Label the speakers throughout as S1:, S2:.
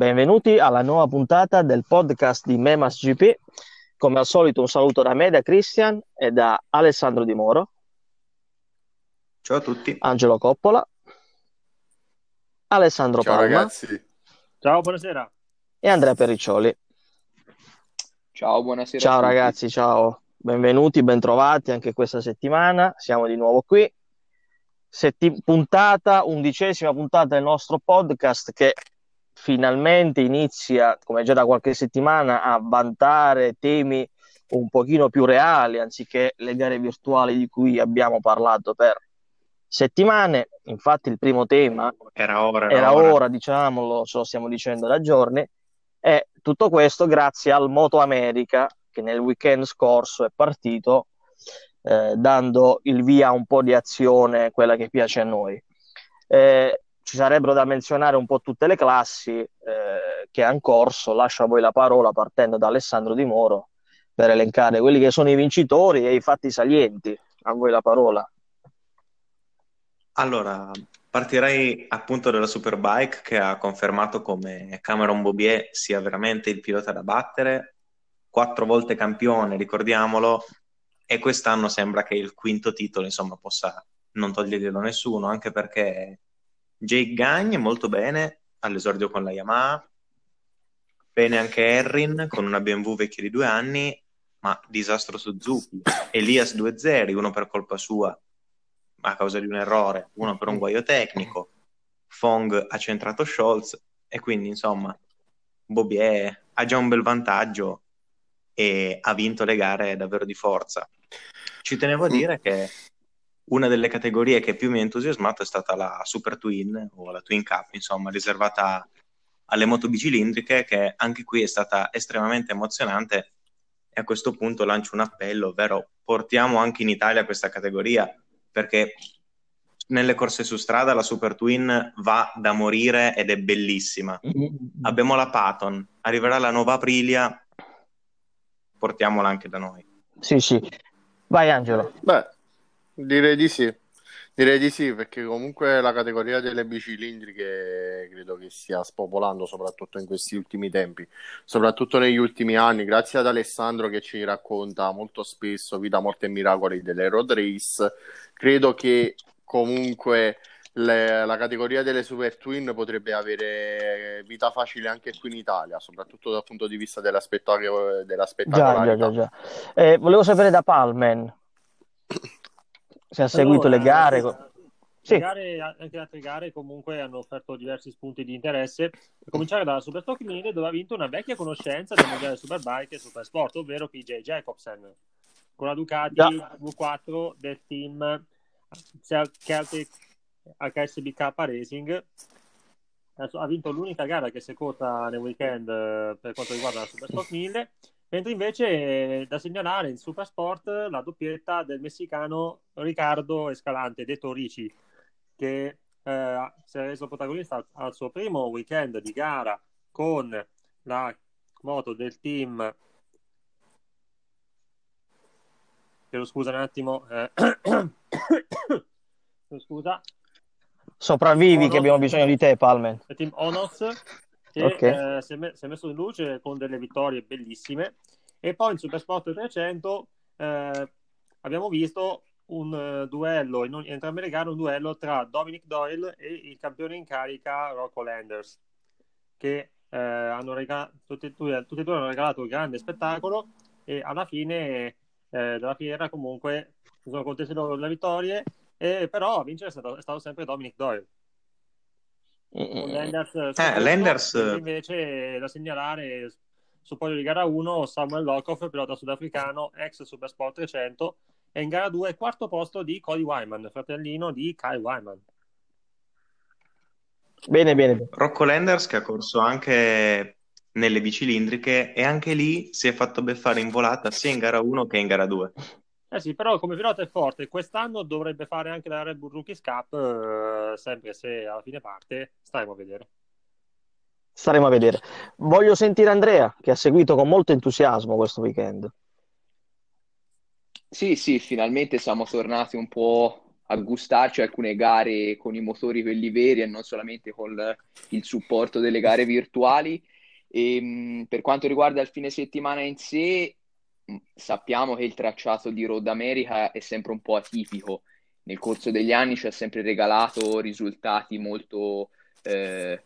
S1: benvenuti alla nuova puntata del podcast di Memas GP. Come al solito un saluto da me, da Christian e da Alessandro Di Moro.
S2: Ciao a tutti.
S1: Angelo Coppola. Alessandro
S3: Ciao
S1: Palma.
S3: ragazzi.
S4: Ciao, buonasera.
S1: E Andrea Perriccioli.
S5: Ciao, buonasera.
S1: Ciao ragazzi, ciao. Benvenuti, bentrovati anche questa settimana. Siamo di nuovo qui. Setti- puntata, undicesima puntata del nostro podcast che finalmente inizia, come già da qualche settimana, a vantare temi un pochino più reali anziché le gare virtuali di cui abbiamo parlato per settimane. Infatti il primo tema
S2: Era ora,
S1: era ora, diciamolo, ce lo stiamo dicendo da giorni, e tutto questo grazie al Moto America che nel weekend scorso è partito eh, dando il via a un po' di azione, quella che piace a noi. Eh, ci sarebbero da menzionare un po' tutte le classi eh, che hanno corso, lascio a voi la parola partendo da Alessandro Di Moro per elencare quelli che sono i vincitori e i fatti salienti. A voi la parola.
S2: Allora, partirei appunto dalla Superbike che ha confermato come Cameron Bobier sia veramente il pilota da battere, quattro volte campione, ricordiamolo, e quest'anno sembra che il quinto titolo, insomma, possa non toglierglielo nessuno, anche perché Jake Gagne molto bene all'esordio con la Yamaha, bene anche Errin con una BMW vecchia di due anni, ma disastro Suzuki, Elias 2-0, uno per colpa sua a causa di un errore, uno per un guaio tecnico, Fong ha centrato Scholz e quindi insomma Bobier ha già un bel vantaggio e ha vinto le gare davvero di forza. Ci tenevo a dire che una delle categorie che più mi ha entusiasmato è stata la Super Twin o la Twin Cup, insomma, riservata alle moto bicilindriche, che anche qui è stata estremamente emozionante. E a questo punto lancio un appello, ovvero portiamo anche in Italia questa categoria, perché nelle corse su strada la Super Twin va da morire ed è bellissima. Abbiamo la Patton, arriverà la nuova Aprilia, portiamola anche da noi.
S1: Sì, sì. Vai Angelo.
S3: Beh, direi di sì. Direi di sì, perché comunque la categoria delle bicilindriche credo che stia spopolando soprattutto in questi ultimi tempi, soprattutto negli ultimi anni, grazie ad Alessandro che ci racconta molto spesso vita, morte e miracoli delle road race. Credo che comunque le- la categoria delle super twin potrebbe avere vita facile anche qui in Italia, soprattutto dal punto di vista della, spettaco- della
S1: Già, già, già. Eh, volevo sapere da Palmen se ha seguito le
S4: Allora,
S1: gare.
S4: Le
S1: Sì,
S4: gare, anche le altre gare comunque hanno offerto diversi spunti di interesse. A cominciare dalla Superstock Mini dove ha vinto una vecchia conoscenza del mondiale Superbike e Supersport, ovvero PJ Jacobsen, con la Ducati
S1: Già.
S4: V4 del team Celtic HSBK Racing. Ha vinto l'unica gara che si è corta nel weekend eh, per quanto riguarda la Superstock 1000, mentre invece eh, da segnalare in Supersport la doppietta del messicano Ricardo Escalante, detto Ricci, che eh, si è reso protagonista al suo primo weekend di gara con la moto del team. Chiedo scusa un attimo. eh. Scusa.
S1: sopravvivi che
S4: Onos.
S1: abbiamo bisogno di te, Palmen.
S4: Il team Onos che
S1: Ok.
S4: eh, si, è me- si è messo in luce con delle vittorie bellissime. E poi in Supersport 300 eh, abbiamo visto un eh, duello, in, ogni- in entrambe le gare, un duello tra Dominic Doyle e il campione in carica Rocco Landers, che eh, hanno rega- tutti, e due, tutti e due hanno regalato un grande spettacolo e alla fine eh, della fiera comunque si sono contesti loro le vittorie, e però a vincere è stato, è stato sempre Dominic Doyle. Con
S1: Mm,
S4: Lenders, eh,
S2: Eh, Lenders-
S4: mentre invece da segnalare su podio di gara 1 Samuel Lokoff, pilota sudafricano, ex Supersport 300, e in gara 2 quarto posto di Cody Wyman, fratellino di Kyle Wyman.
S1: Bene, bene. bene.
S2: Rocco Lenders che ha corso anche nelle bicilindriche e anche lì si è fatto beffare in volata sia in gara 1 che in gara 2.
S4: Eh sì, però come pilota è forte, quest'anno dovrebbe fare anche la Red Bull Rookies Cup, eh, sempre se alla fine parte, staremo a vedere.
S1: Staremo a vedere. Voglio sentire Andrea, che ha seguito con molto entusiasmo questo weekend.
S5: Sì, sì, finalmente siamo tornati un po' a gustarci alcune gare con i motori quelli veri e non solamente con il supporto delle gare virtuali. E, mh, per quanto riguarda il fine settimana in sé, sappiamo che il tracciato di Road America è sempre un po' atipico. Nel corso degli anni ci ha sempre regalato risultati molto eh,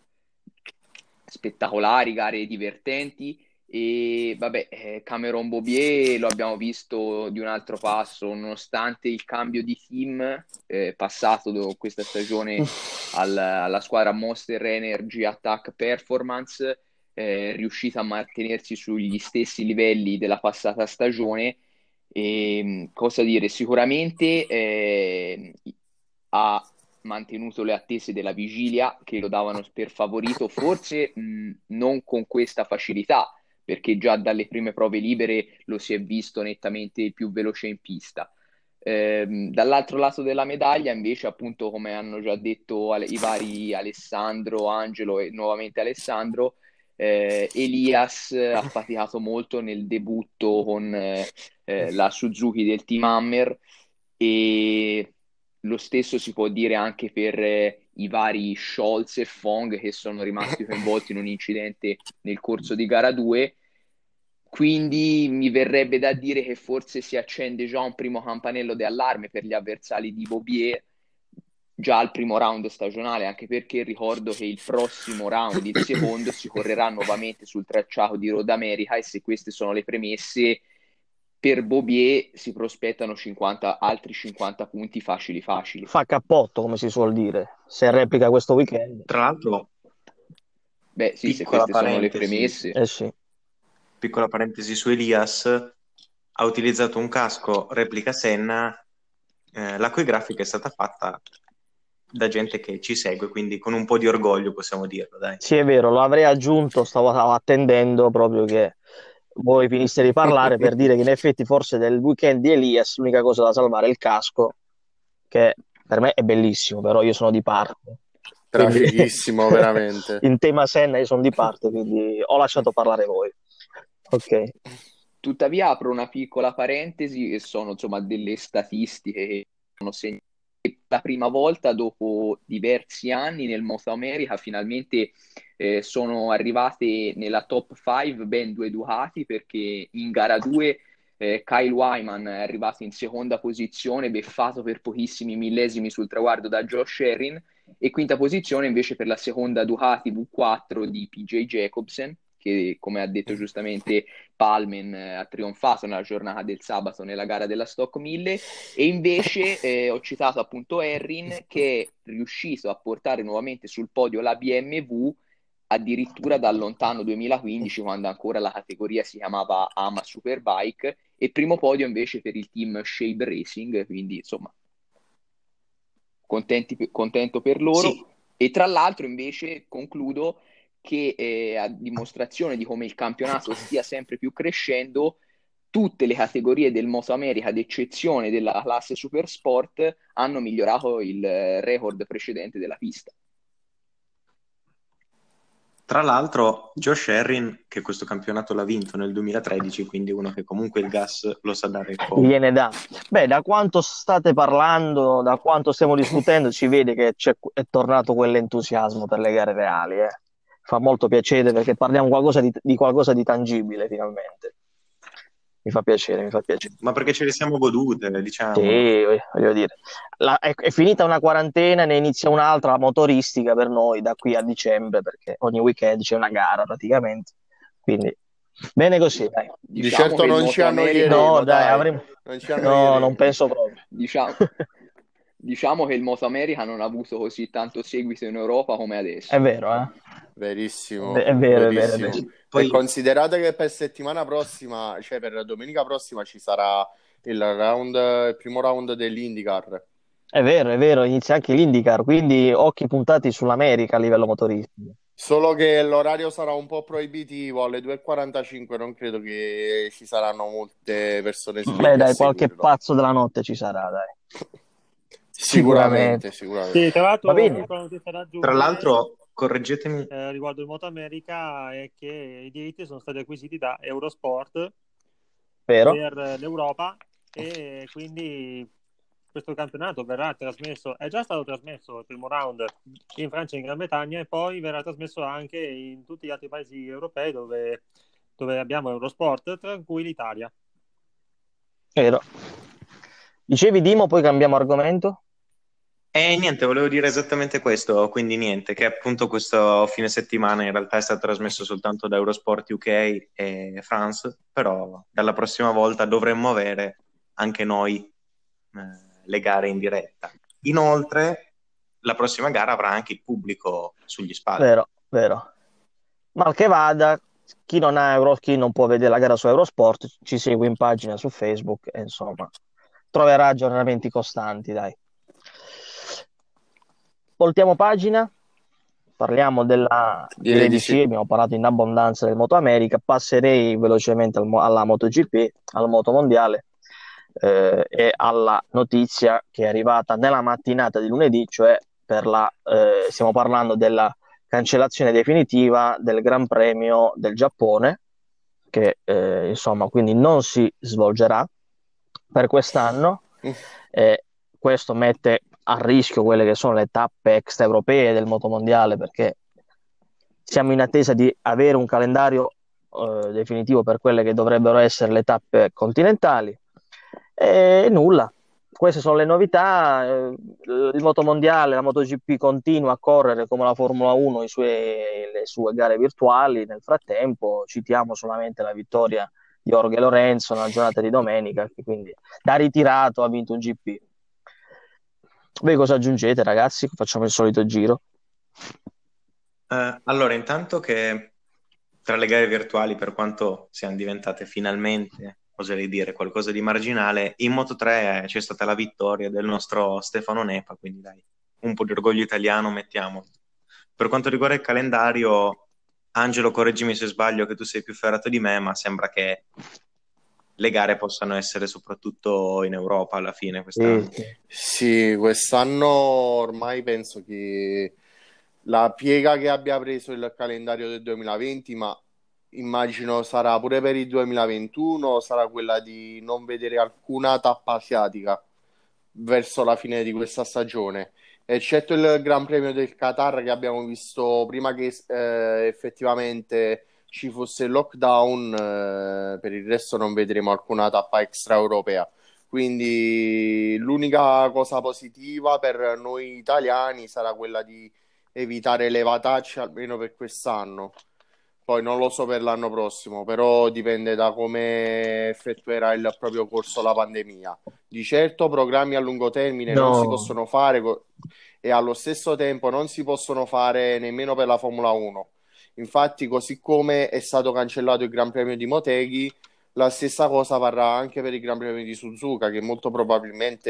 S5: spettacolari, gare divertenti e vabbè, eh, Cameron Bobier lo abbiamo visto di un altro passo, nonostante il cambio di team eh, passato questa stagione al, alla squadra Monster Energy Attack Performance, eh, riuscita a mantenersi sugli stessi livelli della passata stagione. E, cosa dire, sicuramente eh, ha mantenuto le attese della vigilia che lo davano per favorito, forse mh, non con questa facilità perché già dalle prime prove libere lo si è visto nettamente più veloce in pista. Eh, dall'altro lato della medaglia, invece, appunto, come hanno già detto i vari Alessandro, Angelo e nuovamente Alessandro, eh, Elias ha faticato molto nel debutto con eh, eh la Suzuki del Team Hammer e lo stesso si può dire anche per eh, i vari Scholz e Fong che sono rimasti coinvolti in un incidente nel corso di gara 2. Quindi mi verrebbe da dire che forse si accende già un primo campanello di allarme per gli avversari di Bobier già al primo round stagionale, anche perché ricordo che il prossimo round, il secondo, si correrà nuovamente sul tracciato di Road America e se queste sono le premesse, per Bobier si prospettano 50, altri 50 punti facili facili.
S1: Fa cappotto, come si suol dire, se replica questo weekend.
S2: Tra l'altro,
S5: beh sì, se queste sono le premesse.
S1: Eh sì.
S2: Piccola parentesi su Elias, ha utilizzato un casco replica Senna, eh, la cui grafica è stata fatta da gente che ci segue, quindi con un po' di orgoglio possiamo dirlo. Dai.
S1: Sì, è vero, l'avrei aggiunto, stavo, stavo attendendo proprio che voi finiste di parlare per dire che in effetti forse del weekend di Elias l'unica cosa da salvare è il casco, che per me è bellissimo, però io sono di parte.
S3: Trafighissimo, veramente.
S1: In tema Senna io sono di parte, quindi ho lasciato parlare voi. Ok.
S5: Tuttavia apro una piccola parentesi e sono insomma delle statistiche che sono segnate la prima volta dopo diversi anni nel Moto America finalmente eh, sono arrivate nella top 5 ben due Ducati perché in gara 2 eh, Kyle Wyman è arrivato in seconda posizione beffato per pochissimi millesimi sul traguardo da Josh Erin e quinta posizione invece per la seconda Ducati V4 di PJ Jacobsen che come ha detto giustamente Palmen eh, ha trionfato nella giornata del sabato nella gara della Stock 1000 e invece eh, ho citato appunto Errin che è riuscito a portare nuovamente sul podio la BMW addirittura dal lontano 2015 quando ancora la categoria si chiamava Ama Superbike. E primo podio invece per il team Shape Racing quindi insomma contenti, contento per loro. Sì. e tra l'altro invece concludo che eh, a dimostrazione di come il campionato stia sempre più crescendo, tutte le categorie del Moto America, ad eccezione della classe Super Sport, hanno migliorato il record precedente della pista.
S2: Tra l'altro, Josh Herrin, che questo campionato l'ha vinto nel 2013, quindi uno che comunque il gas lo sa dare
S1: come. Gliene dà. Beh, da quanto state parlando, da quanto stiamo discutendo, ci vede che è tornato quell'entusiasmo per le gare reali. Eh fa molto piacere perché parliamo qualcosa di, di, qualcosa di tangibile finalmente. Mi fa piacere, mi fa piacere.
S2: Ma perché ce le siamo godute, diciamo.
S1: Sì, voglio dire. La, è, è, finita una quarantena, ne inizia un'altra motoristica per noi da qui a dicembre, perché ogni weekend c'è una gara praticamente. Quindi, bene così, dai.
S3: Di diciamo certo non ci hanno
S1: No, dai, dai, avremo... non ci No, non penso proprio.
S5: Diciamo... diciamo che il Moto America non ha avuto così tanto seguito in Europa come adesso.
S1: È vero, eh?
S3: Verissimo.
S1: È vero, verissimo. è vero. È vero.
S3: Poi considerate che per settimana prossima, cioè per domenica prossima ci sarà il, round, il primo round dell'IndyCar.
S1: È vero, è vero, inizia anche l'IndyCar, quindi occhi puntati sull'America a livello motoristico.
S3: Solo che l'orario sarà un po' proibitivo alle 2.45, non credo che ci saranno molte persone.
S1: Beh, dai, qualche pazzo della notte ci sarà, dai.
S3: Sicuramente, sicuramente.
S4: Sì, tra l'altro,
S2: tra l'altro correggetemi.
S4: Eh, riguardo il Moto America è che i diritti sono stati acquisiti da Eurosport
S1: Vero.
S4: per l'Europa e quindi questo campionato verrà trasmesso, è già stato trasmesso il primo round in Francia e in Gran Bretagna e poi verrà trasmesso anche in tutti gli altri paesi europei dove, dove abbiamo Eurosport, tra cui l'Italia.
S1: Vero. Dicevi Dimo, poi cambiamo argomento?
S2: E niente, volevo dire esattamente questo, quindi niente, che appunto questo fine settimana in realtà è stato trasmesso soltanto da Eurosport UK e France, però dalla prossima volta dovremmo avere anche noi eh, le gare in diretta. Inoltre, la prossima gara avrà anche il pubblico sugli spalti.
S1: Vero, vero. Mal che vada, chi non ha Euro, chi non può vedere la gara su Eurosport, ci segue in pagina su Facebook e insomma troverà aggiornamenti costanti, dai. Voltiamo pagina, parliamo della
S3: Direi di
S1: DDC,
S3: sì.
S1: abbiamo parlato in abbondanza del Moto America, passerei velocemente al alla MotoGP, al Moto Mondiale eh, e alla notizia che è arrivata nella mattinata di lunedì, cioè per la, eh, stiamo parlando della cancellazione definitiva del Gran Premio del Giappone, che eh, insomma quindi non si svolgerà per quest'anno.
S3: Mm.
S1: E questo mette a rischio quelle che sono le tappe extraeuropee del motomondiale perché siamo in attesa di avere un calendario eh, definitivo per quelle che dovrebbero essere le tappe continentali. E nulla. Queste sono le novità eh, il motomondiale la MotoGP continua a correre come la Formula 1 i suoi- le sue gare virtuali. Nel frattempo citiamo solamente la vittoria di Jorge Lorenzo nella giornata di domenica quindi da ritirato ha vinto un GP voi cosa aggiungete, ragazzi? Facciamo il solito giro.
S2: Eh, allora, intanto che tra le gare virtuali, per quanto siano diventate finalmente, oserei dire, qualcosa di marginale, in Moto3 c'è stata la vittoria del nostro Stefano Nepa, quindi dai, un po' di orgoglio italiano mettiamo. Per quanto riguarda il calendario, Angelo, correggimi se sbaglio, che tu sei più ferrato di me, ma sembra che le gare possano essere soprattutto in Europa alla fine quest'anno.
S3: Sì, quest'anno ormai penso che la piega che abbia preso il calendario del 2020, ma immagino sarà pure per il 2021, sarà quella di non vedere alcuna tappa asiatica verso la fine di questa stagione, eccetto il Gran Premio del Qatar che abbiamo visto prima che eh, effettivamente ci fosse lockdown, eh, per il resto non vedremo alcuna tappa extraeuropea. Quindi l'unica cosa positiva per noi italiani sarà quella di evitare levatacce almeno per quest'anno. Poi non lo so per l'anno prossimo, però dipende da come effettuerà il proprio corso la pandemia. Di certo programmi a lungo termine non
S1: No.
S3: si possono fare e allo stesso tempo non si possono fare nemmeno per la Formula 1. Infatti, così come è stato cancellato il Gran Premio di Motegi, la stessa cosa varrà anche per il Gran Premio di Suzuka, che molto probabilmente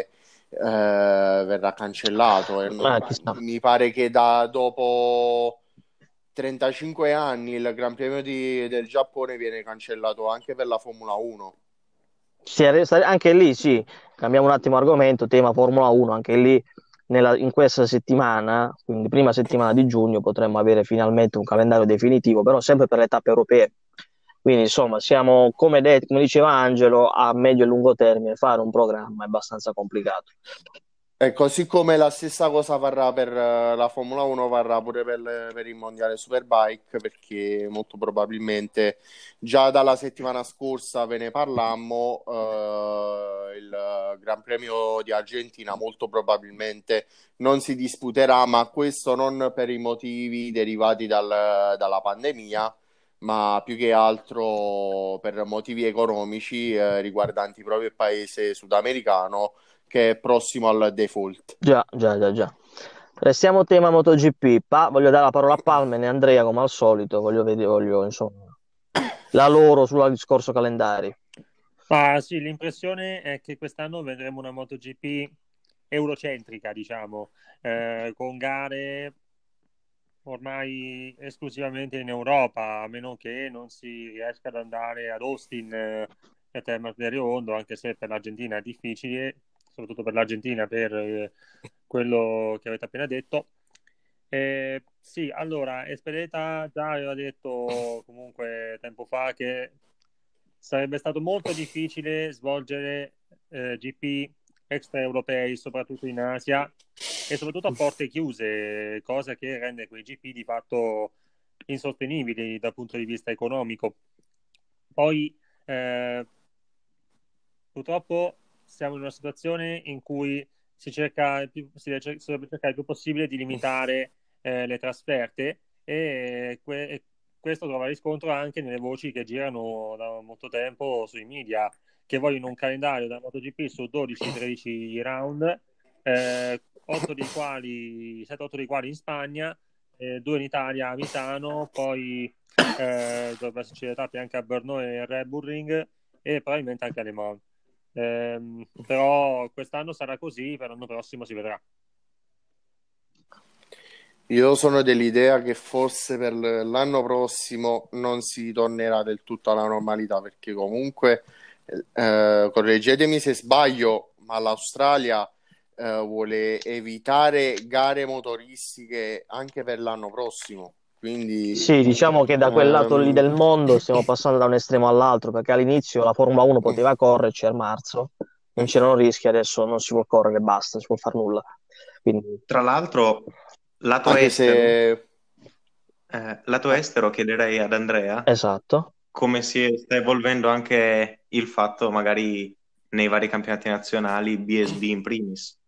S3: eh, verrà cancellato. E
S1: Ma chissà.
S3: mi pare che da dopo 35 anni il Gran Premio di- del Giappone viene cancellato anche per la Formula 1.
S1: Sì, anche lì sì, cambiamo un attimo argomento, tema Formula 1, anche lì nella- in questa settimana, quindi prima settimana di giugno, potremmo avere finalmente un calendario definitivo, però sempre per le tappe europee. Quindi insomma, siamo, come, detto, come diceva Angelo, a medio e lungo termine, fare un programma è abbastanza complicato.
S3: E così come la stessa cosa varrà per eh, la Formula 1, varrà pure per, per il Mondiale Superbike, perché molto probabilmente già dalla settimana scorsa ve ne parlammo, eh, il Gran Premio di Argentina molto probabilmente non si disputerà, ma questo non per i motivi derivati dal- dalla pandemia, ma più che altro per motivi economici eh, riguardanti proprio il paese sudamericano che è prossimo al default.
S1: Già, già, già, già. Restiamo tema MotoGP. Pa- voglio dare la parola a Palmen e Andrea, come al solito. Voglio vedere, voglio, insomma, la loro sul discorso calendari.
S4: Ah, sì, l'impressione è che quest'anno vedremo una MotoGP eurocentrica, diciamo, eh, con gare ormai esclusivamente in Europa, a meno che non si riesca ad andare ad Austin eh, e Termas del Riondo, anche se per l'Argentina è difficile, soprattutto per l'Argentina, per eh, quello che avete appena detto. Eh, sì, allora, Espedeta già aveva detto comunque tempo fa che sarebbe stato molto difficile svolgere eh, GP extraeuropei, soprattutto in Asia, e soprattutto a porte chiuse, cosa che rende quei GP di fatto insostenibili dal punto di vista economico. Poi eh, purtroppo siamo in una situazione in cui si cerca più, si deve cercare il più possibile di limitare eh, le trasferte e, que- e, questo trova riscontro anche nelle voci che girano da molto tempo sui media che vogliono un calendario da MotoGP su 12-13 round, eh, 8 dei quali, 7-8 dei quali in Spagna, eh, 2 in Italia a Misano, poi eh, dovrebbero esserci le tappe anche a Brno e Red Bull Ring e probabilmente anche a Le Mans. Eh, però quest'anno sarà così, per l'anno prossimo si vedrà.
S3: Io sono dell'idea che forse per l'anno prossimo non si tornerà del tutto alla normalità perché comunque, eh, correggetemi se sbaglio, ma l'Australia eh, vuole evitare gare motoristiche anche per l'anno prossimo. Quindi,
S1: sì, diciamo che da quel lato lì ehm, del mondo stiamo passando da un estremo all'altro, perché all'inizio la Formula 1 poteva correrci a marzo, non c'erano rischi, adesso non si può correre, basta, non si può fare nulla. Quindi...
S2: Tra l'altro, lato estero, se... eh, lato estero chiederei ad Andrea
S1: esatto.
S2: come si sta evolvendo anche il fatto magari nei vari campionati nazionali, BSB in primis.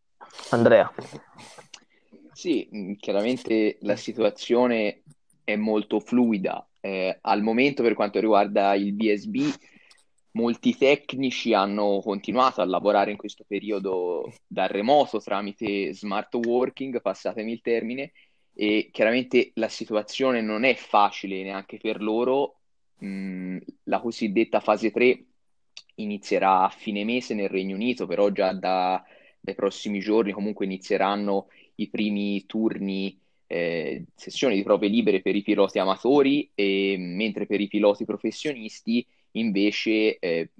S1: Andrea.
S5: Sì, chiaramente la situazione è molto fluida. Eh, al momento, per quanto riguarda il BSB, molti tecnici hanno continuato a lavorare in questo periodo da remoto tramite smart working, passatemi il termine, e chiaramente la situazione non è facile neanche per loro. Mm, la cosiddetta fase 3 inizierà a fine mese nel Regno Unito, però già da, dai prossimi giorni comunque inizieranno i primi turni eh, sessioni di prove libere per i piloti amatori, e, mentre per i piloti professionisti invece eh,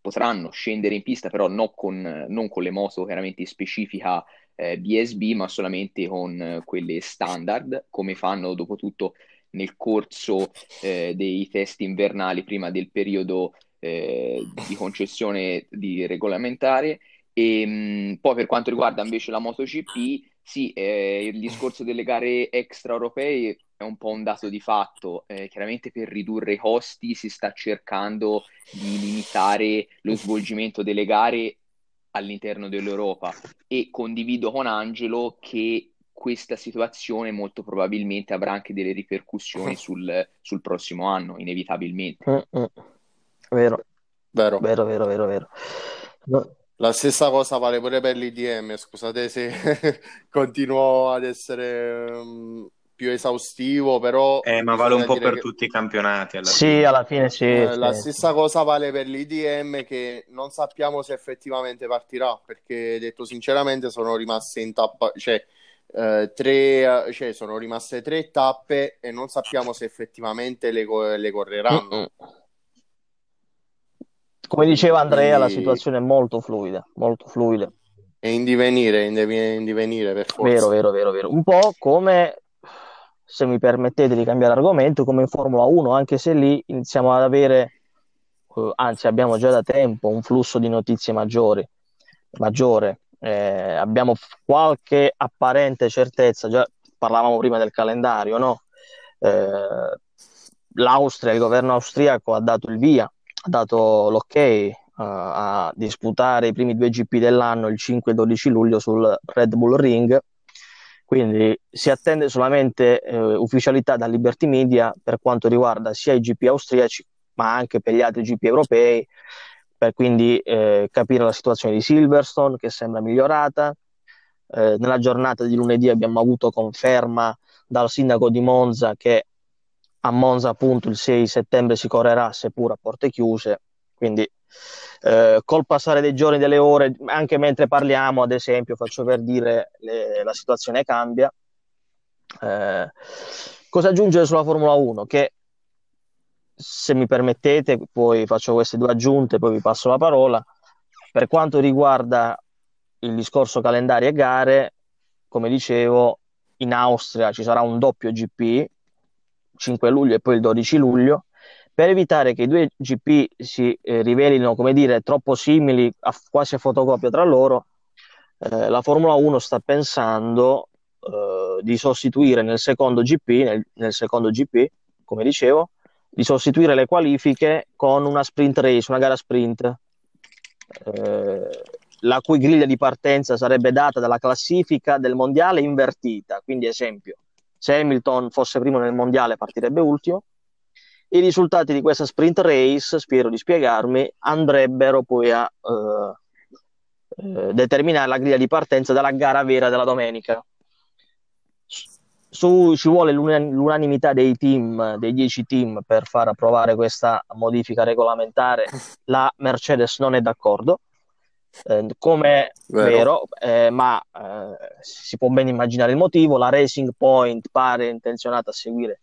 S5: potranno scendere in pista, però non con, non con le moto chiaramente specifica eh, BSB, ma solamente con quelle standard, come fanno dopo tutto nel corso eh, dei test invernali prima del periodo eh, di concessione di regolamentare. E mh, poi per quanto riguarda invece la MotoGP, sì, eh, il discorso delle gare extraeuropee è un po' un dato di fatto. Eh, chiaramente per ridurre i costi si sta cercando di limitare lo svolgimento delle gare all'interno dell'Europa e condivido con Angelo che questa situazione molto probabilmente avrà anche delle ripercussioni sul, sul prossimo anno, inevitabilmente.
S1: Mm-mm. Vero. Vero, vero, vero, vero. vero.
S3: No. La stessa cosa vale pure per l'IDM, scusate se continuo ad essere um, più esaustivo, però...
S2: Eh, ma vale un po' per che... tutti i campionati.
S1: Alla sì, fine. alla fine sì,
S3: eh,
S1: sì.
S3: La stessa cosa vale per l'IDM che non sappiamo se effettivamente partirà, perché detto sinceramente sono rimaste in tappa... Cioè, eh, tre, cioè, sono rimaste tre tappe e non sappiamo se effettivamente le, le correranno. Mm-mm.
S1: Come diceva Andrea, Quindi... la situazione è molto fluida, molto fluida.
S3: È in divenire, in divenire per forza.
S1: Vero, vero, vero, vero. Un po' come, se mi permettete di cambiare argomento, come in Formula 1, anche se lì iniziamo ad avere, eh, anzi abbiamo già da tempo, un flusso di notizie maggiori, maggiore. Eh, abbiamo qualche apparente certezza, già parlavamo prima del calendario, no? Eh, L'Austria, il governo austriaco ha dato il via dato l'ok uh, a disputare i primi due GP dell'anno il 5 e 12 luglio sul Red Bull Ring. Quindi si attende solamente eh, ufficialità da Liberty Media per quanto riguarda sia i GP austriaci ma anche per gli altri GP europei, per quindi eh, capire la situazione di Silverstone che sembra migliorata. Eh, nella giornata di lunedì abbiamo avuto conferma dal sindaco di Monza che a Monza appunto il 6 settembre si correrà seppur a porte chiuse, quindi eh, col passare dei giorni, delle ore, anche mentre parliamo, ad esempio, faccio per dire, le, la situazione cambia. Eh, cosa aggiungere sulla Formula 1? Che se mi permettete, poi faccio queste due aggiunte, poi vi passo la parola. Per quanto riguarda il discorso calendario e gare, come dicevo, in Austria ci sarà un doppio GP 5 luglio e poi il 12 luglio, per evitare che i due GP si eh, rivelino, come dire, troppo simili, a, quasi a fotocopia tra loro, eh, la Formula 1 sta pensando eh, di sostituire nel secondo GP, nel, nel secondo GP, come dicevo, di sostituire le qualifiche con una sprint race, una gara sprint, eh, la cui griglia di partenza sarebbe data dalla classifica del mondiale invertita. Quindi, esempio, se Hamilton fosse primo nel mondiale partirebbe ultimo, i risultati di questa sprint race, spero di spiegarmi, andrebbero poi a eh, eh, determinare la griglia di partenza della gara vera della domenica. Su, ci vuole l'unanimità dei team, dei 10 team, per far approvare questa modifica regolamentare. La Mercedes non è d'accordo, eh, come vero, vero eh, ma eh, si può ben immaginare il motivo. La Racing Point pare intenzionata a seguire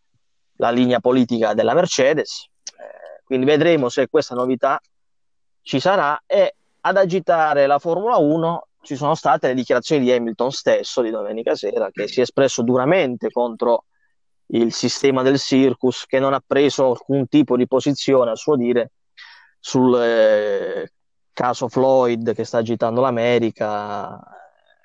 S1: la linea politica della Mercedes. Eh, quindi vedremo se questa novità ci sarà e ad agitare la Formula 1 ci sono state le dichiarazioni di Hamilton stesso di domenica sera che si è espresso duramente contro il sistema del circus che non ha preso alcun tipo di posizione a suo dire sul eh, caso Floyd che sta agitando l'America,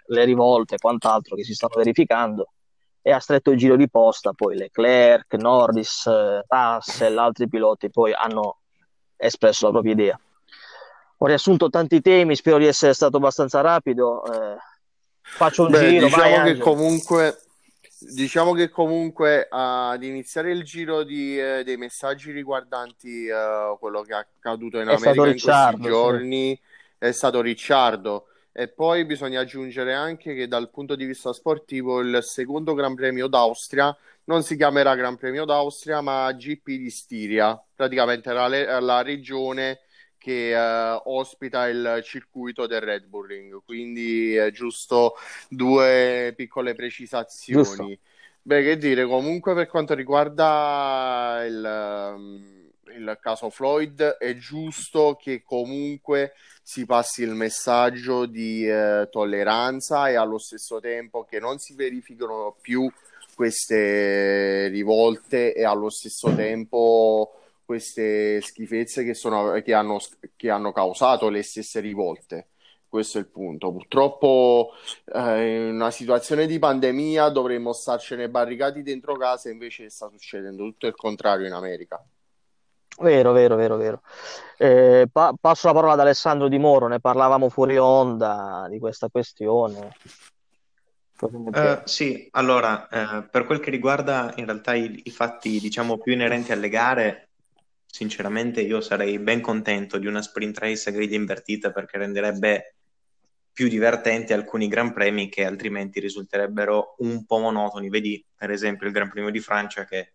S1: le rivolte e quant'altro che si stanno verificando e ha stretto il giro di posta poi Leclerc, Norris, Russell, altri piloti poi hanno espresso la propria idea. Ho riassunto tanti temi, spero di essere stato abbastanza rapido. Eh, faccio un Beh, giro.
S3: Diciamo vai, che comunque, diciamo che comunque ad iniziare il giro di, eh, dei messaggi riguardanti eh, quello che è accaduto in è America in Ricciardo, questi giorni sì. è stato Ricciardo. E poi bisogna aggiungere anche che dal punto di vista sportivo il secondo Gran Premio d'Austria non si chiamerà Gran Premio d'Austria ma GP di Stiria, praticamente la, la regione che uh, ospita il circuito del Red Bull Ring. Quindi è giusto due piccole precisazioni. Giusto. Beh, che dire, comunque per quanto riguarda il, um, il caso Floyd, è giusto che comunque si passi il messaggio di eh, tolleranza e allo stesso tempo che non si verificano più queste rivolte e allo stesso tempo queste schifezze che, sono, che, hanno, che hanno causato le stesse rivolte. Questo è il punto. Purtroppo eh, in una situazione di pandemia dovremmo starcene barricati dentro casa, invece sta succedendo tutto il contrario in America.
S1: Vero, vero, vero, vero. Eh, pa- passo la parola ad Alessandro Di Moro, ne parlavamo fuori onda di questa questione.
S2: Uh, sì, allora, uh, per quel che riguarda in realtà i, i, fatti, diciamo, più inerenti alle gare, sinceramente io sarei ben contento di una sprint race a griglia invertita perché renderebbe più divertenti alcuni gran premi che altrimenti risulterebbero un po' monotoni. Vedi per esempio il Gran Premio di Francia che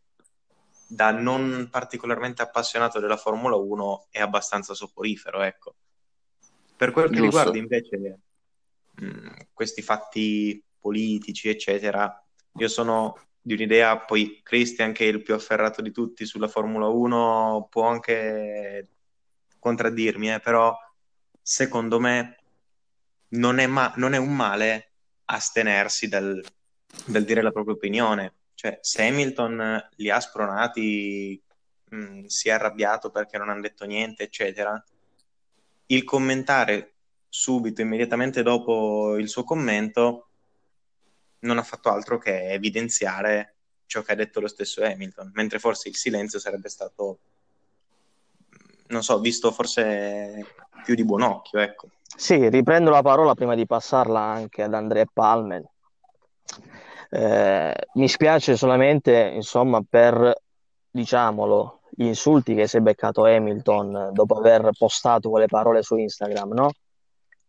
S2: da non particolarmente appassionato della Formula 1 è abbastanza soporifero, ecco. Per quel che Giusto. riguarda invece mh, questi fatti politici, eccetera, io sono di un'idea, poi Christian che è il più afferrato di tutti sulla Formula 1 può anche contraddirmi, eh, però secondo me non è, ma- non è un male astenersi dal, dal, dire la propria opinione. Cioè, se Hamilton li ha spronati, mh, mm, si è arrabbiato perché non hanno detto niente, eccetera, il commentare subito, immediatamente dopo il suo commento, non ha fatto altro che evidenziare ciò che ha detto lo stesso Hamilton, mentre forse il silenzio sarebbe stato, non so, visto forse più di buon occhio, ecco.
S1: Sì, riprendo la parola prima di passarla anche ad Andrea Palmer. Eh, mi spiace solamente, insomma, per, diciamolo, gli insulti che si è beccato Hamilton dopo aver postato quelle parole su Instagram, no?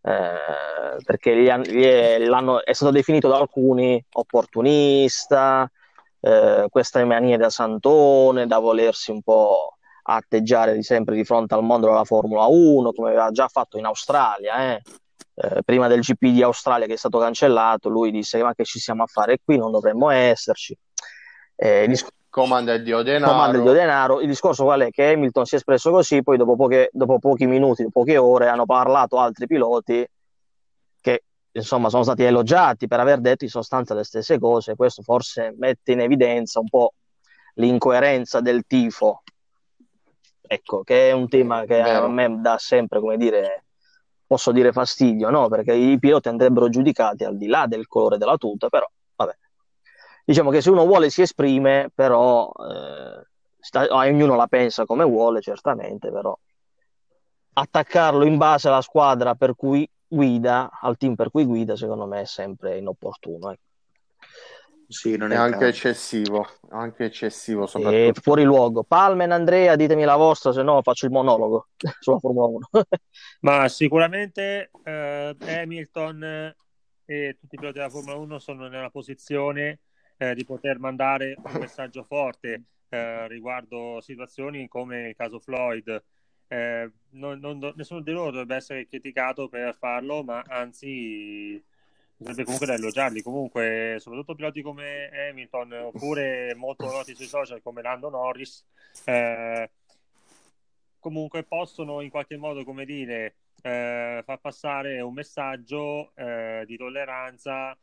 S1: Eh, perché gli, gli è, stato definito da alcuni opportunista, eh, questa mania da santone, da volersi un po' atteggiare di sempre di fronte al mondo della Formula 1, come aveva già fatto in Australia. Eh. Eh, prima del GP di Australia che è stato cancellato, lui disse ma che ci siamo a fare qui, non dovremmo esserci. Eh,
S3: comanda il dio denaro.
S1: Comanda il dio denaro. Il discorso qual è? Che Hamilton si è espresso così, poi dopo, poche, dopo pochi minuti, dopo poche ore, hanno parlato altri piloti che insomma sono stati elogiati per aver detto in sostanza le stesse cose. Questo forse mette in evidenza un po' l'incoerenza del tifo ecco, che è un tema che
S5: Vero.
S1: a me dà sempre, come dire, posso dire fastidio, no? Perché i piloti andrebbero giudicati al di là del colore della tuta, però. Diciamo che se uno vuole si esprime, però eh, sta- ognuno la pensa come vuole, certamente, però attaccarlo in base alla squadra per cui guida, al team per cui guida, secondo me è sempre inopportuno. ecco.
S2: Sì, non
S3: È anche eccessivo, anche eccessivo
S1: E fuori luogo. Palmen, Andrea, ditemi la vostra, se no faccio il monologo sulla Formula 1.
S4: Ma sicuramente eh, Hamilton e tutti i piloti della Formula 1 sono nella posizione eh, di poter mandare un messaggio forte eh, riguardo situazioni come il caso Floyd. Eh, non- non- nessuno di loro dovrebbe essere criticato per farlo, ma anzi sarebbe comunque da elogiarli. Comunque, soprattutto piloti come Hamilton oppure molto noti sui social come Lando Norris, eh, comunque possono in qualche modo, come dire, eh, far passare un messaggio eh, di tolleranza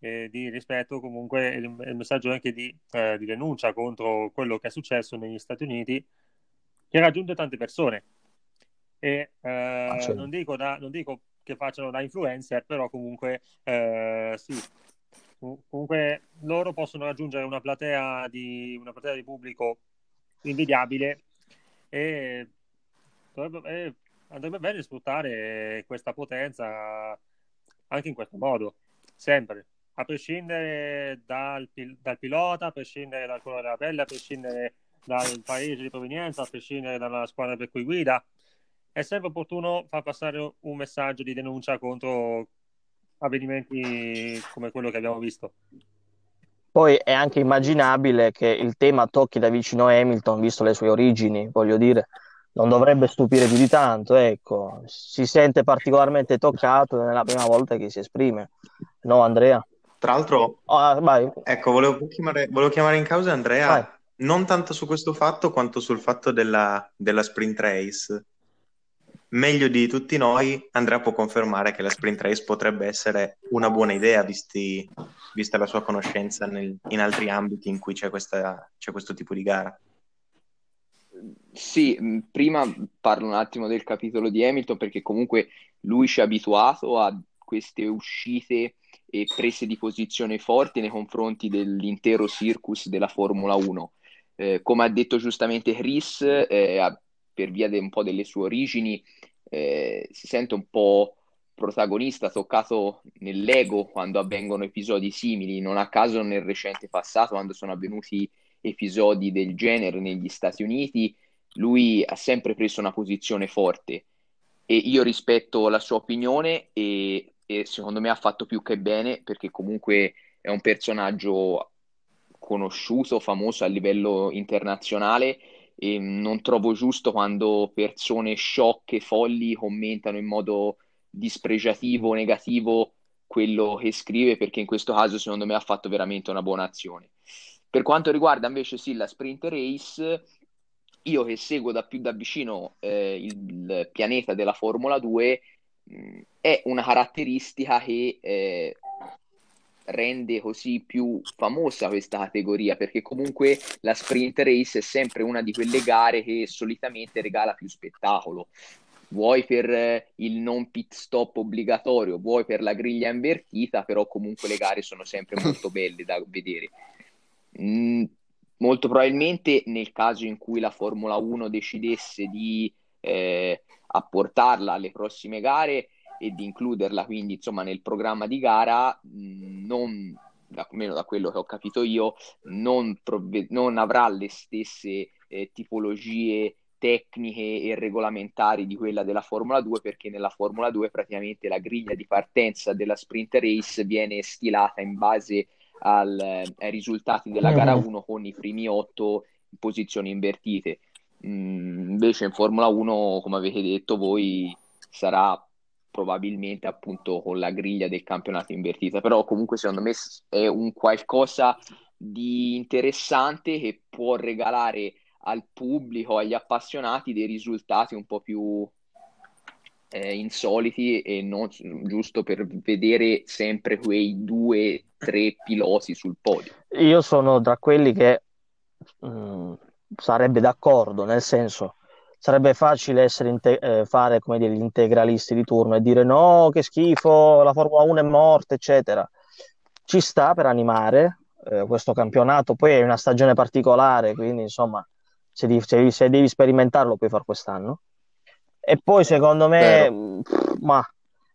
S4: e di rispetto, comunque il, il messaggio anche di, eh, di denuncia contro quello che è successo negli Stati Uniti, che ha raggiunto tante persone. E eh,
S1: Ah, certo.
S4: non dico, da, non dico che facciano da influencer, però comunque eh, sì. Comunque loro possono raggiungere una platea di, una platea di pubblico invidiabile e dovrebbe, e andrebbe bene sfruttare questa potenza anche in questo modo, sempre, a prescindere dal, dal pilota, a prescindere dal colore della pelle, a prescindere dal paese di provenienza, a prescindere dalla squadra per cui guida. È sempre opportuno far passare un messaggio di denuncia contro avvenimenti come quello che abbiamo visto.
S1: Poi è anche immaginabile che il tema tocchi da vicino Hamilton, visto le sue origini, voglio dire, non dovrebbe stupire più di tanto, ecco, si sente particolarmente toccato nella prima volta che si esprime. No, Andrea?
S2: Tra l'altro,
S1: Ah, vai,
S2: ecco, volevo chiamare, volevo chiamare in causa Andrea
S1: vai.
S2: non tanto su questo fatto quanto sul fatto della, della sprint race. Meglio di tutti noi, Andrea può confermare che la sprint race potrebbe essere una buona idea, visti- vista la sua conoscenza nel- in altri ambiti in cui c'è questa- c'è questo tipo di gara.
S5: Sì, mh, prima parlo un attimo del capitolo di Hamilton perché comunque lui ci ha abituato a queste uscite e prese di posizione forti nei confronti dell'intero circus della Formula 1. Eh, come ha detto giustamente Chris, eh, per via de- un po' delle sue origini, eh, si sente un po' protagonista, toccato nell'ego quando avvengono episodi simili. Non a caso nel recente passato, quando sono avvenuti episodi del genere negli Stati Uniti, lui ha sempre preso una posizione forte e io rispetto la sua opinione e, e secondo me ha fatto più che bene perché comunque è un personaggio conosciuto, famoso a livello internazionale e non trovo giusto quando persone sciocche, folli commentano in modo dispregiativo, negativo quello che scrive perché in questo caso secondo me ha fatto veramente una buona azione. Per quanto riguarda invece sì la sprint race, io che seguo da più da vicino eh, il, il pianeta della Formula 2, mh, è una caratteristica che eh, rende così più famosa questa categoria, perché comunque la sprint race è sempre una di quelle gare che solitamente regala più spettacolo. Vuoi per eh, il non pit stop obbligatorio, vuoi per la griglia invertita, però comunque le gare sono sempre molto belle da vedere. Mm, molto probabilmente nel caso in cui la Formula 1 decidesse di eh, apportarla alle prossime gare e di includerla quindi insomma nel programma di gara, mh, non, da, almeno da quello che ho capito io, non, provve- non avrà le stesse eh, tipologie tecniche e regolamentari di quella della Formula 2 perché nella Formula 2 praticamente la griglia di partenza della sprint race viene stilata in base al, ai risultati della gara
S1: Mhm.
S5: 1 con i primi 8 in posizioni invertite. Mm, invece in Formula 1, come avete detto voi, sarà probabilmente appunto con la griglia del campionato invertita, però comunque secondo me è un qualcosa di interessante che può regalare al pubblico, agli appassionati dei risultati un po' più eh, insoliti e non giusto per vedere sempre quei due, tre piloti sul podio.
S1: Io sono tra quelli che mh, sarebbe d'accordo, nel senso, sarebbe facile essere inte- eh, fare come dire, gli integralisti di turno e dire no, che schifo, la Formula 1 è morta, eccetera. Ci sta per animare eh, questo campionato, poi è una stagione particolare, quindi insomma, se, di- se- se devi sperimentarlo puoi fare quest'anno. E poi secondo me, mh, ma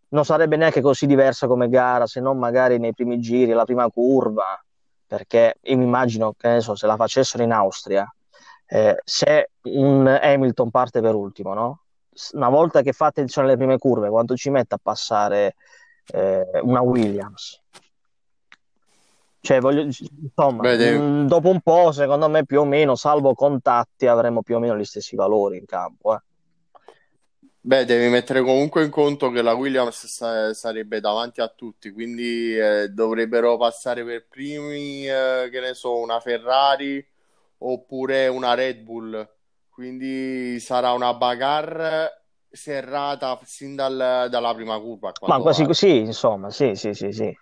S1: non sarebbe neanche così diversa come gara, se non magari nei primi giri, la prima curva, perché io mi immagino che ne so, se la facessero in Austria, eh, se un Hamilton parte per ultimo, no? Una volta che fa attenzione alle prime curve, quanto ci mette a passare eh, una Williams? Cioè, voglio, insomma,
S3: Beh,
S1: mh, dopo un po', secondo me, più o meno, salvo contatti, avremo più o meno gli stessi valori in campo. eh.
S3: Beh, devi mettere comunque in conto che la Williams sa- sarebbe davanti a tutti, quindi eh, dovrebbero passare per primi, eh, che ne so, una Ferrari oppure una Red Bull. Quindi sarà una bagarre serrata sin dal- dalla prima curva,
S1: Ma quasi così, insomma, sì, sì, sì, sì.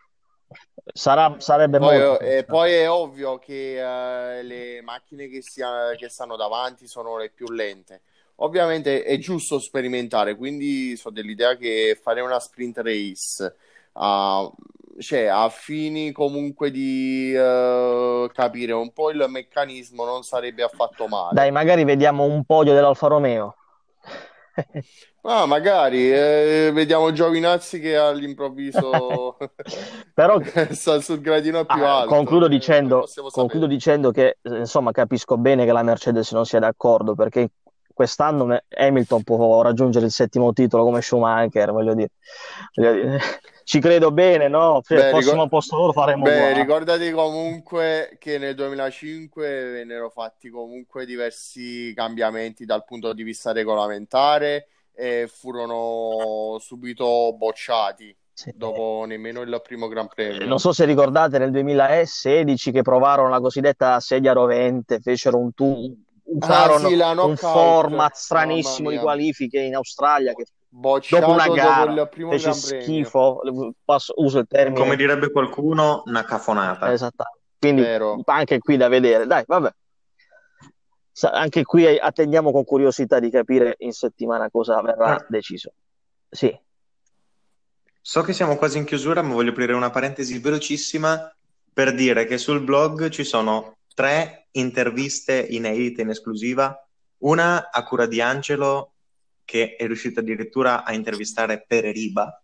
S1: Sarà, sarebbe
S3: Poi,
S1: molto
S3: eh,
S1: interessante.
S3: poi è ovvio che eh, le macchine che, sia- che stanno davanti sono le più lente. Ovviamente è giusto sperimentare, quindi sono dell'idea che fare una sprint race a, cioè, a fini comunque di eh, capire un po' il meccanismo non sarebbe affatto
S1: Dai,
S3: male.
S1: magari vediamo un podio dell'Alfa Romeo.
S3: Ah, magari eh, vediamo Giovinazzi che all'improvviso
S1: Però
S3: sta sul gradino più
S1: ah,
S3: alto.
S1: concludo
S3: eh,
S1: dicendo, concludo dicendo che insomma capisco bene che la Mercedes non sia d'accordo perché quest'anno Hamilton può raggiungere il settimo titolo come Schumacher, voglio dire, Voglio dire, ci credo bene, no? Se
S3: Beh,
S1: fossimo
S3: ricor-
S1: a posto loro faremmo
S3: beh,
S1: uguale.
S3: ricordati comunque che nel 2005 vennero fatti comunque diversi cambiamenti dal punto di vista regolamentare e furono subito bocciati
S1: Sì.
S3: dopo nemmeno il primo Gran Premio.
S1: Non so se ricordate nel 2016 che provarono la cosiddetta sedia rovente, fecero un tu-
S3: Ah
S1: usarono
S3: sì, la
S1: un format stranissimo di qualifiche in Australia che dopo
S3: bocciato
S1: una
S3: dopo
S1: gara
S3: il primo
S1: fece schifo, passo- uso il
S2: Come
S1: termine
S2: direbbe qualcuno, una cafonata.
S1: esattamente. Quindi
S3: Vero.
S1: anche qui da vedere. Dai, vabbè. Sa- Anche qui attendiamo con curiosità di capire in settimana cosa verrà
S2: Ah,
S1: deciso. Sì,
S2: So che siamo quasi in chiusura, ma voglio aprire una parentesi velocissima per dire che sul blog ci sono tre interviste inedite in esclusiva, una a cura di Angelo che è riuscito addirittura a intervistare Pereriba,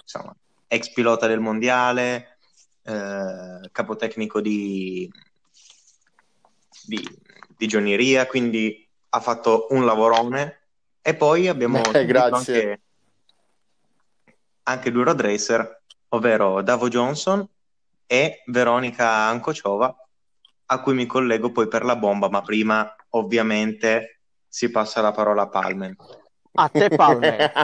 S2: insomma, ex pilota del mondiale, eh, capotecnico di, di, di gionieria, quindi ha fatto un lavorone. E poi abbiamo
S3: grazie.
S2: anche, anche due road racer, ovvero Davo Johnson e Veronica Ancociova, a cui mi collego poi per la bomba, ma prima ovviamente si passa la parola a Palmen.
S1: A te Palmer.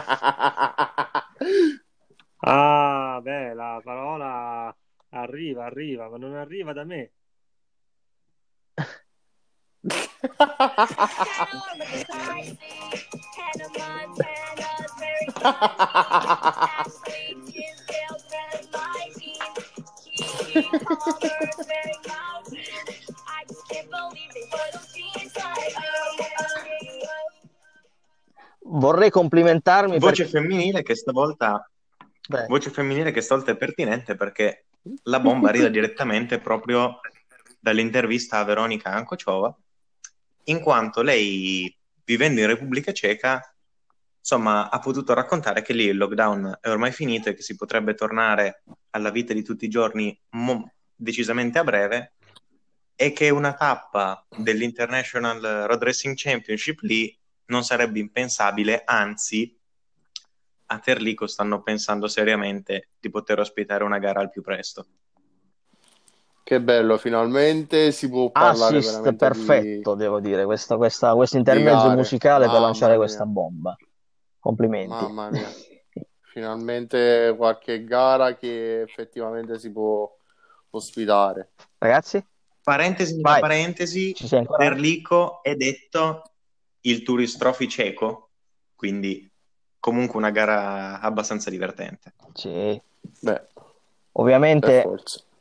S4: Ah, beh, la parola arriva, arriva, ma non arriva da me.
S1: Vorrei complimentarmi
S2: Voce
S1: perché
S2: femminile che stavolta, voce femminile che stavolta è pertinente perché la bomba arriva direttamente proprio dall'intervista a Veronica Ancociova, in quanto lei, vivendo in Repubblica Ceca, insomma, ha potuto raccontare che lì il lockdown è ormai finito e che si potrebbe tornare alla vita di tutti i giorni mo- decisamente a breve e che una tappa dell'International Road Racing Championship lì non sarebbe impensabile, anzi a Terlico stanno pensando seriamente di poter ospitare una gara al più presto.
S3: Che bello, finalmente si può parlare
S1: assist
S3: veramente
S1: perfetto, devo dire, questo intermezzo musicale per
S3: Mamma
S1: lanciare
S3: mia.
S1: questa bomba. Complimenti.
S3: Mamma mia. di finalmente qualche gara che effettivamente si può ospitare.
S1: Ragazzi,
S2: Parentesi parentesi? Terlico è detto il Tourist Trophy ceco, quindi comunque una gara abbastanza divertente.
S1: Sì.
S3: Beh,
S1: Ovviamente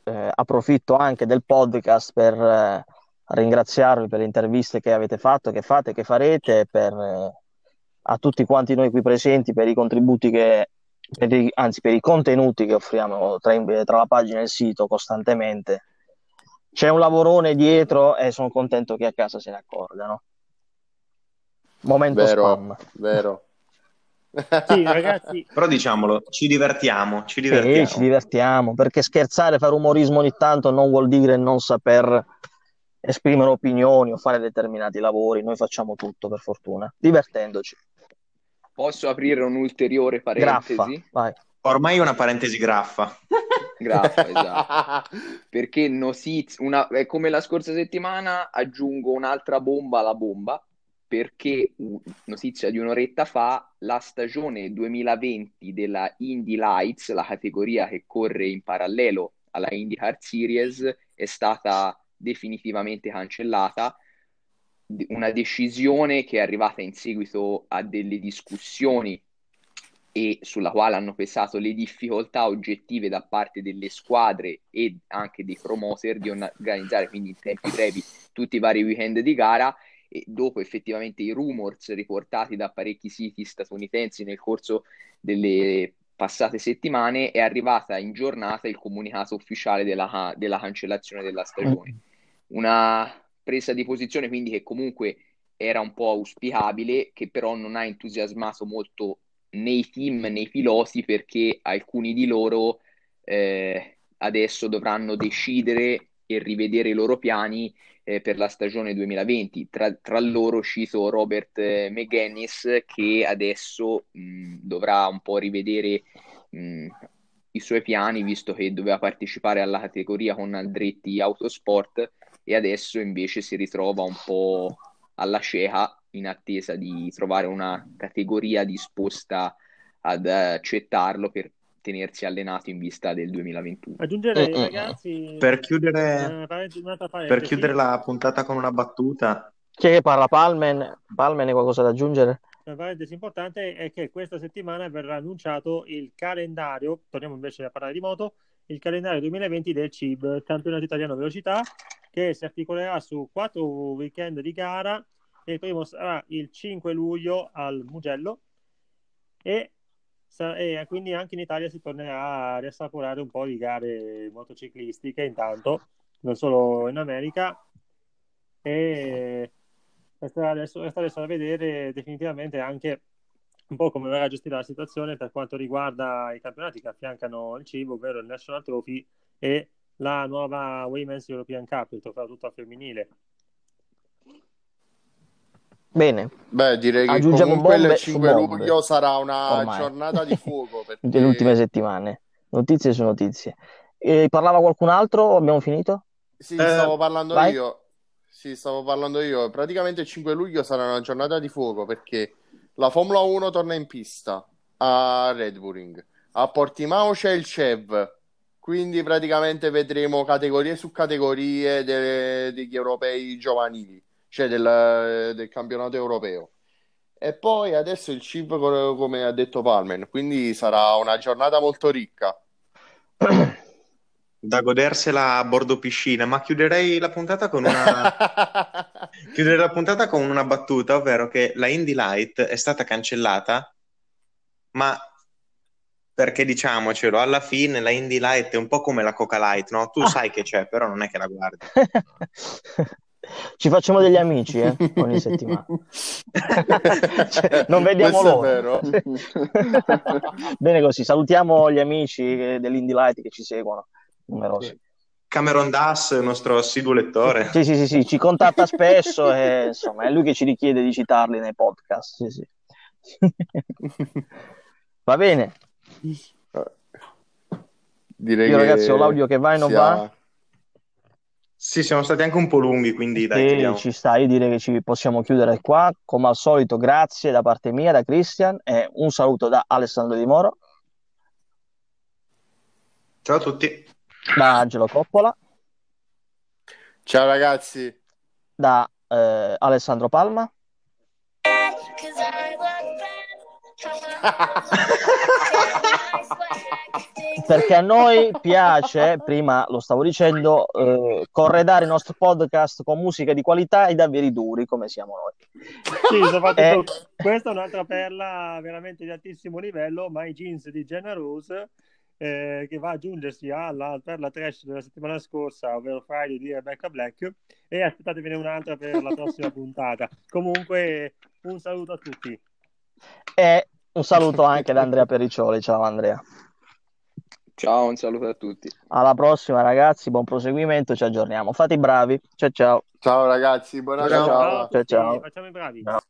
S1: eh, approfitto anche del podcast per eh, ringraziarvi per le interviste che avete fatto, che fate, che farete, per, eh, a tutti quanti noi qui presenti per i contributi che, per i, anzi per i contenuti che offriamo tra, tra la pagina e il sito costantemente. C'è un lavorone dietro e sono contento che a casa se ne accorgano. Momento
S3: vero,
S1: spam.
S3: vero.
S4: Sì, ragazzi,
S2: Però diciamolo, ci divertiamo, ci divertiamo.
S1: Sì, ci divertiamo, perché scherzare, fare umorismo ogni tanto non vuol dire non saper esprimere opinioni o fare determinati lavori. Noi facciamo tutto, per fortuna, divertendoci.
S5: Posso aprire un'ulteriore
S1: Graffa,
S5: parentesi?
S1: vai.
S2: Ormai è una parentesi graffa.
S5: Graffa, esatto. Perché Nosiz, una, è come la scorsa settimana, aggiungo un'altra bomba alla bomba, perché u- notizia di un'oretta fa, la stagione 2020 della Indy Lights, la categoria che corre in parallelo alla IndyCar Series, è stata definitivamente cancellata. Una decisione che è arrivata in seguito a delle discussioni e sulla quale hanno pesato le difficoltà oggettive da parte delle squadre e anche dei promoter di organizzare quindi in tempi brevi tutti i vari weekend di gara e dopo effettivamente i rumors riportati da parecchi siti statunitensi nel corso delle passate settimane è arrivata in giornata il comunicato ufficiale della, della cancellazione della stagione. Una presa di posizione quindi che comunque era un po' auspicabile, che però non ha entusiasmato molto né i team né i piloti perché alcuni di loro eh, adesso dovranno decidere e rivedere i loro piani eh, per la stagione 2020. Tra, tra loro cito Robert eh, McGuinness che adesso mh, dovrà un po' rivedere mh, i suoi piani visto che doveva partecipare alla categoria con Andretti Autosport e adesso invece si ritrova un po' alla cieca in attesa di trovare una categoria disposta ad accettarlo per tenersi allenato in vista del 2021.
S4: aggiungerei,
S1: Mm-mm.
S4: ragazzi,
S2: Per chiudere,
S4: un'altra
S2: per chiudere la puntata con una battuta,
S1: Chi è che parla? Palmen? Palmen hai qualcosa da aggiungere?
S4: Una parentesi importante è che questa settimana verrà annunciato il calendario, torniamo invece a parlare di moto, il calendario 2020 del CIB, Campionato Italiano Velocità, che si articolerà su quattro weekend di gara. Il primo sarà il 5 luglio al Mugello e, e quindi anche in Italia si tornerà a riassaporare un po' di gare motociclistiche intanto, non solo in America. E resta adesso, resta adesso da vedere definitivamente anche un po' come verrà gestita la situazione per quanto riguarda i campionati che affiancano il CIV, ovvero il National Trophy e la nuova Women's European Cup, il trofeo tutto femminile.
S1: Bene,
S3: Beh, direi che
S1: Aggiungiamo
S3: comunque il
S1: su
S3: 5
S1: bombe.
S3: luglio sarà una
S1: Ormai.
S3: giornata di fuoco
S1: delle ultime
S3: perché
S1: settimane. Notizie su notizie. E parlava qualcun altro? Abbiamo finito?
S3: sì,
S2: Eh,
S3: stavo parlando
S1: vai.
S3: io. Sì, stavo parlando io. Praticamente il 5 luglio sarà una giornata di fuoco perché la Formula 1 torna in pista a Red Bull. A Portimao c'è il CEV, quindi praticamente vedremo categorie su categorie de- degli europei giovanili, cioè del, del campionato europeo. E poi adesso il co- come ha detto Palmen, quindi sarà una giornata molto ricca.
S2: da godersela a bordo piscina, ma chiuderei la puntata con una, chiuderei la puntata con una battuta, ovvero che la Indy Light è stata cancellata, ma perché diciamocelo, alla fine la Indy Light è un po' come la Coca Light, no? Tu sai che c'è, però non è che la guardi.
S1: Ci facciamo degli amici eh, ogni settimana. Cioè, non vediamo
S3: Questo
S1: l'ora.
S3: è
S1: Bene così, salutiamo gli amici eh, dell'Indy Light che ci seguono, numerosi.
S2: Cameron Das, il nostro assiduo lettore.
S1: Sì, sì, sì, sì, ci contatta spesso e insomma è lui che ci richiede di citarli nei podcast. Sì, sì. Va bene,
S3: Direi
S1: io ragazzi ho l'audio che va e non
S3: sia-
S1: va.
S2: Sì, siamo stati anche un po' lunghi, quindi dai, chiudiamo.
S1: ci sta, io direi che ci possiamo chiudere qua. Come al solito, grazie da parte mia, da Christian, e un saluto da Alessandro Di Moro,
S2: Ciao a tutti.
S1: da Angelo Coppola,
S3: Ciao ragazzi.
S1: da eh, Alessandro Palma. Perché a noi piace, prima lo stavo dicendo, eh, corredare il nostro podcast con musica di qualità e davvero duri come siamo noi.
S4: Sì,
S1: Eh.
S4: questa è un'altra perla veramente di altissimo livello, My Jeans di Jenna Rose, eh, che va ad aggiungersi alla perla trash della settimana scorsa, ovvero Friday di Rebecca Black, e aspettatevene un'altra per la prossima puntata. Comunque, un saluto a tutti.
S1: E un saluto anche da Andrea Periccioli. Ciao Andrea.
S5: Ciao, un saluto a tutti.
S1: Alla prossima ragazzi, buon proseguimento, ci aggiorniamo. Fate i bravi. Ciao ciao.
S3: Ciao ragazzi, buona
S2: Ciao.
S4: Ciao
S1: Ciao, ciao.
S4: facciamo i bravi.
S1: Ciao.